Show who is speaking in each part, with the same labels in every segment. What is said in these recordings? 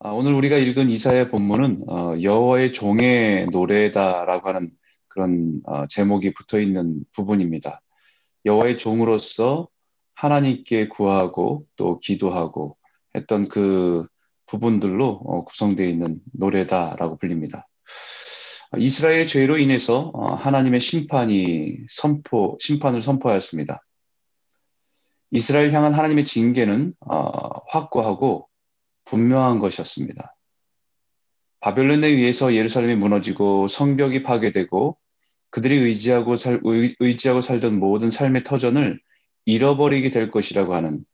Speaker 1: 아, 오늘 우리가 읽은 이사의 본문은 어, 여호와의 종의 노래다라고 하는 그런 어, 제목이 붙어 있는 부분입니다. 여호와의 종으로서 하나님께 구하고 또 기도하고 했던 그 부분들로 어, 구성되어 있는 노래다라고 불립니다. 이스라엘의 죄로 인해서 어, 하나님의 심판이 선포 심판을 선포하였습니다. 이스라엘 향한 하나님의 징계는 어, 확고하고 분명한 것이었습니다. 바벨론에 의해서 예루살렘이 무너지고 성벽이 파괴되고 그들이 의지하고 살, 의 지하고 살던 모든 삶의 터전을 잃어버리게 될 것이라고 하는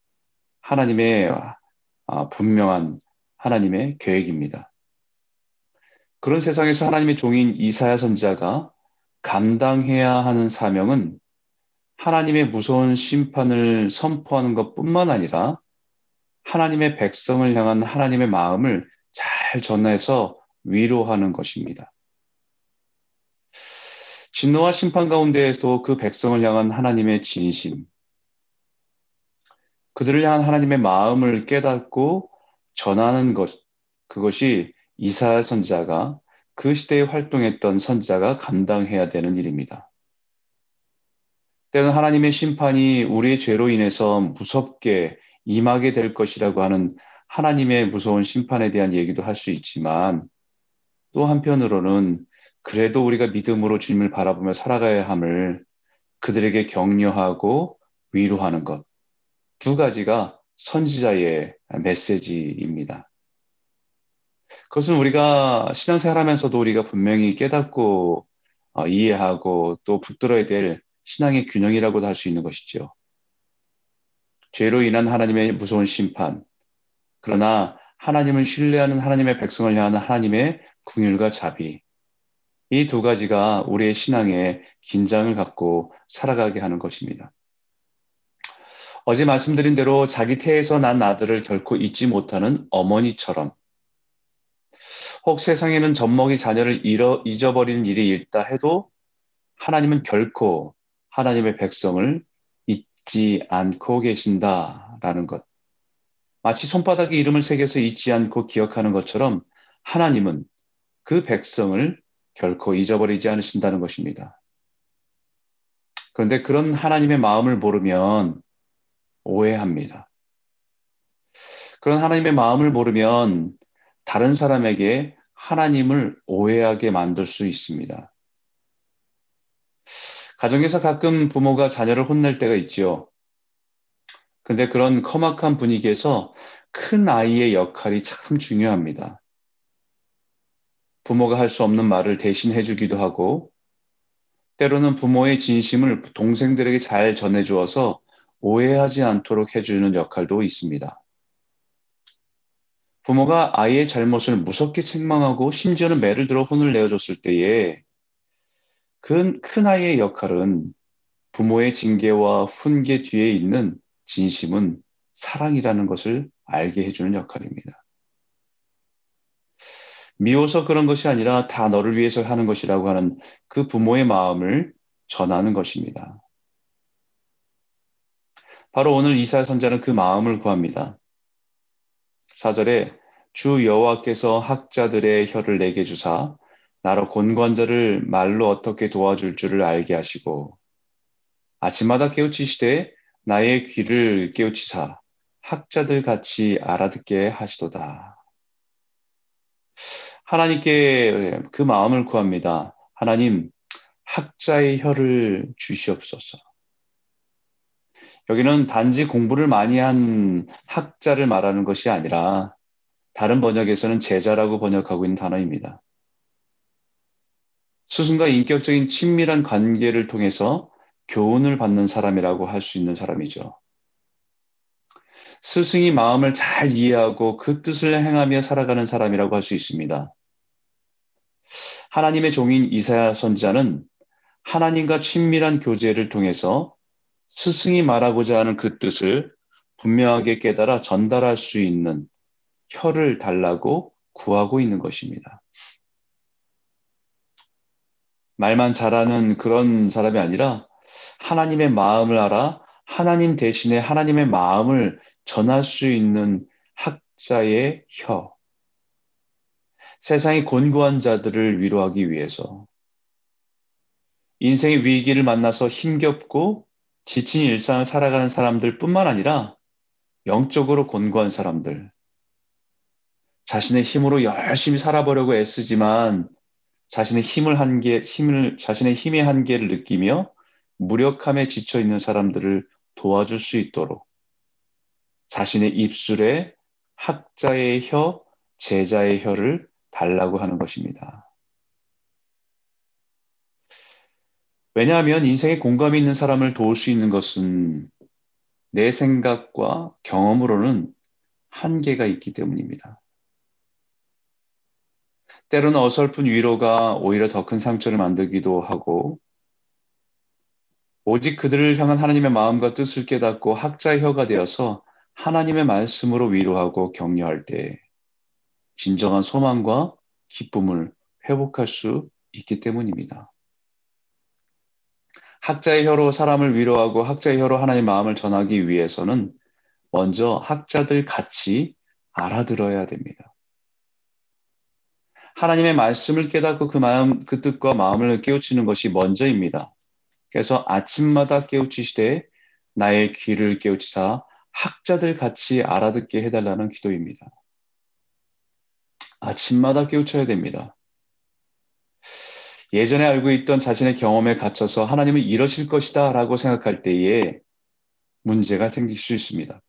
Speaker 1: 하나님의 아, 분명한 하나님의 계획입니다. 그런 세상에서 하나님의 종인 이사야 선자가 감당해야 하는 사명은 하나님의 무서운 심판을 선포하는 것 뿐만 아니라 하나님의 백성을 향한 하나님의 마음을 잘 전해서 위로하는 것입니다. 진노와 심판 가운데에도 그 백성을 향한 하나님의 진심, 그들을 향한 하나님의 마음을 깨닫고 전하는 것, 그것이 이사 선자가 그 시대에 활동했던 선자가 감당해야 되는 일입니다. 때는 하나님의 심판이 우리의 죄로 인해서 무섭게 임하게 될 것이라고 하는 하나님의 무서운 심판에 대한 얘기도 할 수 있지만 또 한편으로는 그래도 우리가 믿음으로 주님을 바라보며 살아가야 함을 그들에게 격려하고 위로하는 것. 두 가지가 선지자의 메시지입니다. 그것은 우리가 신앙생활 하면서도 우리가 분명히 깨닫고 어, 이해하고 또 붙들어야 될 신앙의 균형이라고도 할 수 있는 것이죠. 죄로 인한 하나님의 무서운 심판. 그러나 하나님을 신뢰하는 하나님의 백성을 향한 하나님의 궁율과 자비. 이 두 가지가 우리의 신앙에 긴장을 갖고 살아가게 하는 것입니다. 어제 말씀드린 대로 자기 태에서 난 아들을 결코 잊지 못하는 어머니처럼 혹 세상에는 젖먹이 자녀를 잃어, 잊어버리는 일이 있다 해도 하나님은 결코 하나님의 백성을 잊지 않고 계신다라는 것. 마치 손바닥에 이름을 새겨서 잊지 않고 기억하는 것처럼 하나님은 그 백성을 결코 잊어버리지 않으신다는 것입니다. 그런데 그런 하나님의 마음을 모르면 오해합니다. 그런 하나님의 마음을 모르면 다른 사람에게 하나님을 오해하게 만들 수 있습니다. 가정에서 가끔 부모가 자녀를 혼낼 때가 있지요. 근데 그런 험악한 분위기에서 큰 아이의 역할이 참 중요합니다. 부모가 할 수 없는 말을 대신 해 주기도 하고, 때로는 부모의 진심을 동생들에게 잘 전해 주어서 오해하지 않도록 해주는 역할도 있습니다. 부모가 아이의 잘못을 무섭게 책망하고 심지어는 매를 들어 혼을 내어줬을 때에 큰, 큰 아이의 역할은 부모의 징계와 훈계 뒤에 있는 진심은 사랑이라는 것을 알게 해주는 역할입니다. 미워서 그런 것이 아니라 다 너를 위해서 하는 것이라고 하는 그 부모의 마음을 전하는 것입니다. 바로 오늘 이사 선자는 그 마음을 구합니다. 4절에 주 여호와께서 학자들의 혀를 내게 주사 나로 곤관자를 말로 어떻게 도와줄 줄을 알게 하시고 아침마다 깨우치시되 나의 귀를 깨우치사 학자들 같이 알아듣게 하시도다. 하나님께 그 마음을 구합니다. 하나님, 학자의 혀를 주시옵소서. 여기는 단지 공부를 많이 한 학자를 말하는 것이 아니라 다른 번역에서는 제자라고 번역하고 있는 단어입니다. 스승과 인격적인 친밀한 관계를 통해서 교훈을 받는 사람이라고 할 수 있는 사람이죠. 스승이 마음을 잘 이해하고 그 뜻을 행하며 살아가는 사람이라고 할 수 있습니다. 하나님의 종인 이사야 선자는 하나님과 친밀한 교제를 통해서 스승이 말하고자 하는 그 뜻을 분명하게 깨달아 전달할 수 있는 혀를 달라고 구하고 있는 것입니다. 말만 잘하는 그런 사람이 아니라 하나님의 마음을 알아 하나님 대신에 하나님의 마음을 전할 수 있는 학자의 혀. 세상의 곤고한 자들을 위로하기 위해서 인생의 위기를 만나서 힘겹고 지친 일상을 살아가는 사람들 뿐만 아니라 영적으로 곤고한 사람들, 자신의 힘으로 열심히 살아보려고 애쓰지만 자신의 힘을 한계, 힘을, 자신의 힘의 한계를 느끼며 무력함에 지쳐 있는 사람들을 도와줄 수 있도록 자신의 입술에 학자의 혀, 제자의 혀를 달라고 하는 것입니다. 왜냐하면 인생에 공감이 있는 사람을 도울 수 있는 것은 내 생각과 경험으로는 한계가 있기 때문입니다. 때로는 어설픈 위로가 오히려 더 큰 상처를 만들기도 하고, 오직 그들을 향한 하나님의 마음과 뜻을 깨닫고 학자의 혀가 되어서 하나님의 말씀으로 위로하고 격려할 때 진정한 소망과 기쁨을 회복할 수 있기 때문입니다. 학자의 혀로 사람을 위로하고 학자의 혀로 하나님의 마음을 전하기 위해서는 먼저 학자들 같이 알아들어야 됩니다. 하나님의 말씀을 깨닫고 그 마음, 그 뜻과 마음을 깨우치는 것이 먼저입니다. 그래서 아침마다 깨우치시되 나의 귀를 깨우치사 학자들 같이 알아듣게 해달라는 기도입니다. 아침마다 깨우쳐야 됩니다. 예전에 알고 있던 자신의 경험에 갇혀서 하나님은 이러실 것이다 라고 생각할 때에 문제가 생길 수 있습니다.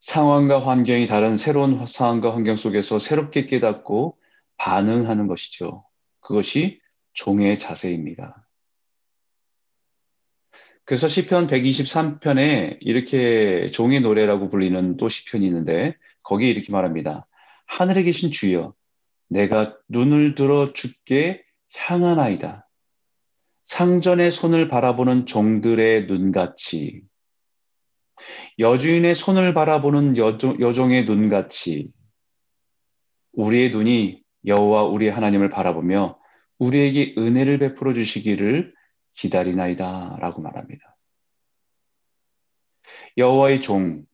Speaker 1: 상황과 환경이 다른 새로운 상황과 환경 속에서 새롭게 깨닫고 반응하는 것이죠. 그것이 종의 자세입니다. 그래서 시편 123편에 이렇게 종의 노래라고 불리는 또 시편이 있는데 거기에 이렇게 말합니다. 하늘에 계신 주여 내가 눈을 들어 주께 향하나이다. 상전의 손을 바라보는 종들의 눈같이 여주인의 손을 바라보는 여종, 여종의 눈같이 우리의 눈이 여호와 우리 하나님을 바라보며 우리에게 은혜를 베풀어 주시기를 기다리나이다 라고 말합니다. 여호와의 종,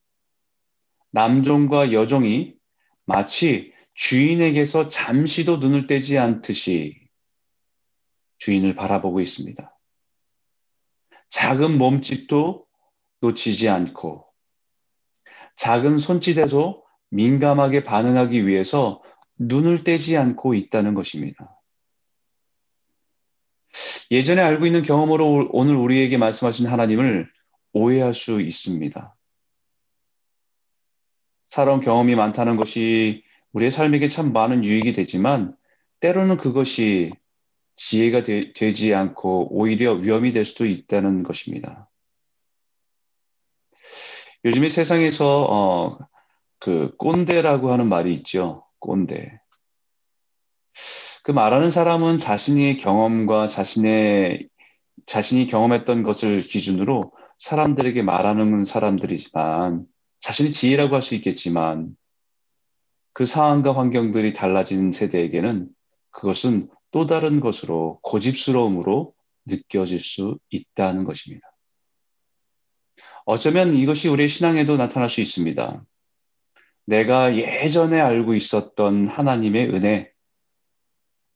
Speaker 1: 남종과 여종이 마치 주인에게서 잠시도 눈을 떼지 않듯이 주인을 바라보고 있습니다. 작은 몸짓도 놓치지 않고 작은 손짓에도 민감하게 반응하기 위해서 눈을 떼지 않고 있다는 것입니다. 예전에 알고 있는 경험으로 오늘 우리에게 말씀하신 하나님을 오해할 수 있습니다. 살아온 경험이 많다는 것이 우리의 삶에게 참 많은 유익이 되지만 때로는 그것이 지혜가 되, 지 않고 오히려 위험이 될 수도 있다는 것입니다. 요즘에 세상에서 어, 그 꼰대라고 하는 말이 있죠. 꼰대. 그 말하는 사람은 자신의 경험과 자신의 자신이 경험했던 것을 기준으로 사람들에게 말하는 사람들이지만 자신의 지혜라고 할 수 있겠지만 그 상황과 환경들이 달라진 세대에게는 그것은 또 다른 것으로 고집스러움으로 느껴질 수 있다는 것입니다. 어쩌면 이것이 우리의 신앙에도 나타날 수 있습니다. 내가 예전에 알고 있었던 하나님의 은혜,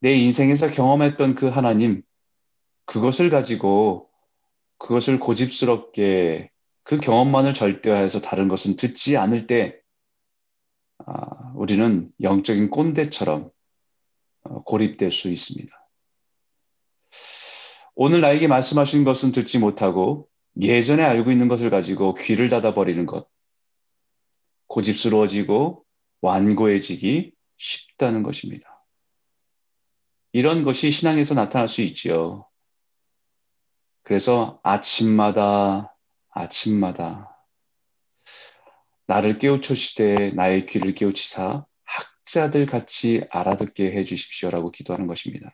Speaker 1: 내 인생에서 경험했던 그 하나님, 그것을 가지고 그것을 고집스럽게 그 경험만을 절대화해서 다른 것은 듣지 않을 때 아, 우리는 영적인 꼰대처럼 어, 고립될 수 있습니다. 오늘 나에게 말씀하신 것은 듣지 못하고 예전에 알고 있는 것을 가지고 귀를 닫아버리는 것, 고집스러워지고 완고해지기 쉽다는 것입니다. 이런 것이 신앙에서 나타날 수 있지요. 그래서 아침마다, 아침마다 나를 깨우쳐시되 나의 귀를 깨우치사 학자들 같이 알아듣게 해 주십시오라고 기도하는 것입니다.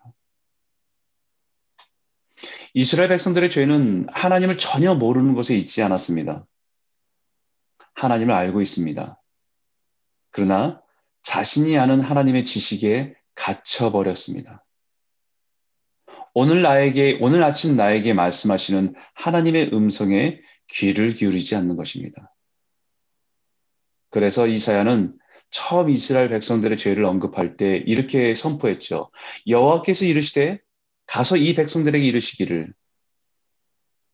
Speaker 1: 이스라엘 백성들의 죄는 하나님을 전혀 모르는 것에 있지 않았습니다. 하나님을 알고 있습니다. 그러나 자신이 아는 하나님의 지식에 갇혀버렸습니다. 오늘 나에게, 오늘 아침 나에게 말씀하시는 하나님의 음성에 귀를 기울이지 않는 것입니다. 그래서 이사야는 처음 이스라엘 백성들의 죄를 언급할 때 이렇게 선포했죠. 여호와께서 이르시되 가서 이 백성들에게 이르시기를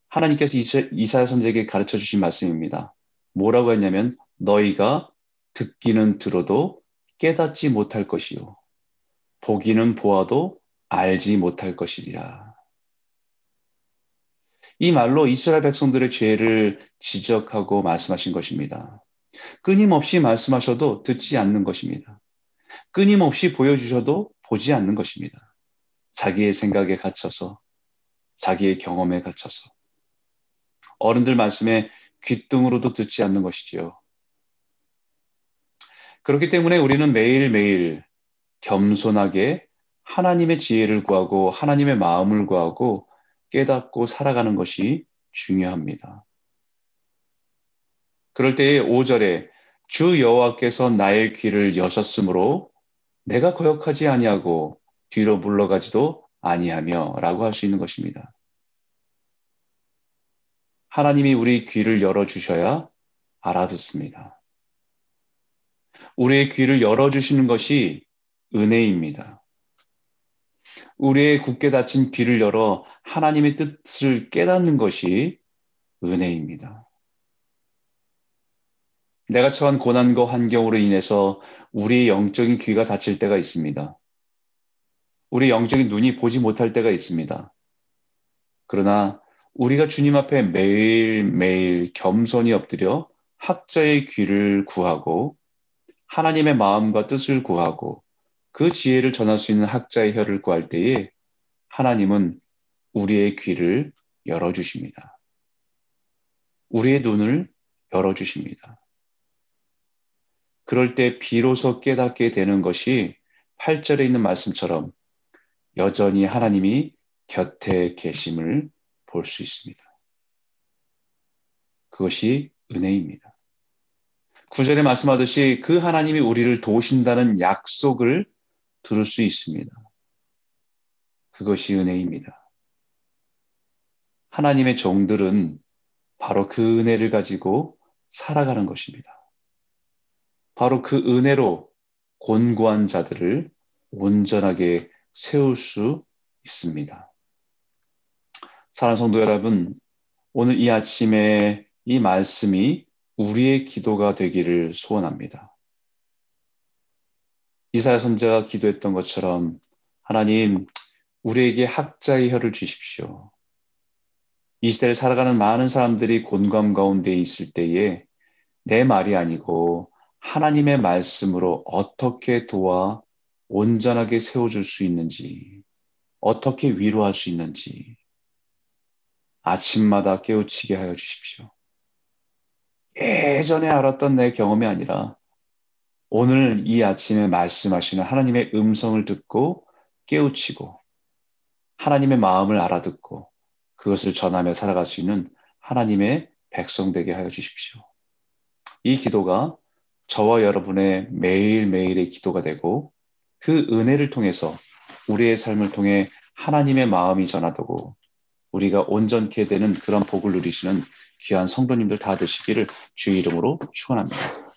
Speaker 1: 하나님께서 이사야 선지에게 가르쳐 주신 말씀입니다. 뭐라고 했냐면 너희가 듣기는 들어도 깨닫지 못할 것이요 보기는 보아도 알지 못할 것이리라. 이 말로 이스라엘 백성들의 죄를 지적하고 말씀하신 것입니다. 끊임없이 말씀하셔도 듣지 않는 것입니다. 끊임없이 보여주셔도 보지 않는 것입니다. 자기의 생각에 갇혀서, 자기의 경험에 갇혀서. 어른들 말씀에 귓등으로도 듣지 않는 것이지요. 그렇기 때문에 우리는 매일매일 겸손하게 하나님의 지혜를 구하고 하나님의 마음을 구하고 깨닫고 살아가는 것이 중요합니다. 그럴 때에 5절에 주 여호와께서 나의 귀를 여셨으므로 내가 거역하지 아니하고 뒤로 물러가지도 아니하며 라고 할 수 있는 것입니다. 하나님이 우리 귀를 열어 주셔야 알아듣습니다. 우리의 귀를 열어 주시는 것이 은혜입니다. 우리의 굳게 닫힌 귀를 열어 하나님의 뜻을 깨닫는 것이 은혜입니다. 내가 처한 고난과 환경으로 인해서 우리의 영적인 귀가 닫힐 때가 있습니다. 우리 영적인 눈이 보지 못할 때가 있습니다. 그러나 우리가 주님 앞에 매일매일 겸손히 엎드려 학자의 귀를 구하고 하나님의 마음과 뜻을 구하고 그 지혜를 전할 수 있는 학자의 혀를 구할 때에 하나님은 우리의 귀를 열어주십니다. 우리의 눈을 열어주십니다. 그럴 때 비로소 깨닫게 되는 것이 8절에 있는 말씀처럼 여전히 하나님이 곁에 계심을 볼 수 있습니다. 그것이 은혜입니다. 9절에 말씀하듯이 그 하나님이 우리를 도우신다는 약속을 들을 수 있습니다. 그것이 은혜입니다. 하나님의 종들은 바로 그 은혜를 가지고 살아가는 것입니다. 바로 그 은혜로 곤고한 자들을 온전하게 세울 수 있습니다. 사랑하는 성도 여러분, 오늘 이 아침에 이 말씀이 우리의 기도가 되기를 소원합니다. 이사야 선자가 기도했던 것처럼 하나님 우리에게 학자의 혀를 주십시오. 이 시대를 살아가는 많은 사람들이 곤감 가운데 있을 때에 내 말이 아니고 하나님의 말씀으로 어떻게 도와 온전하게 세워줄 수 있는지, 어떻게 위로할 수 있는지, 아침마다 깨우치게 하여 주십시오. 예전에 알았던 내 경험이 아니라 오늘 이 아침에 말씀하시는 하나님의 음성을 듣고 깨우치고 하나님의 마음을 알아듣고 그것을 전하며 살아갈 수 있는 하나님의 백성 되게 하여 주십시오. 이 기도가 저와 여러분의 매일매일의 기도가 되고 그 은혜를 통해서 우리의 삶을 통해 하나님의 마음이 전하되고 우리가 온전케 되는 그런 복을 누리시는 귀한 성도님들 다 되시기를 주의 이름으로 축원합니다.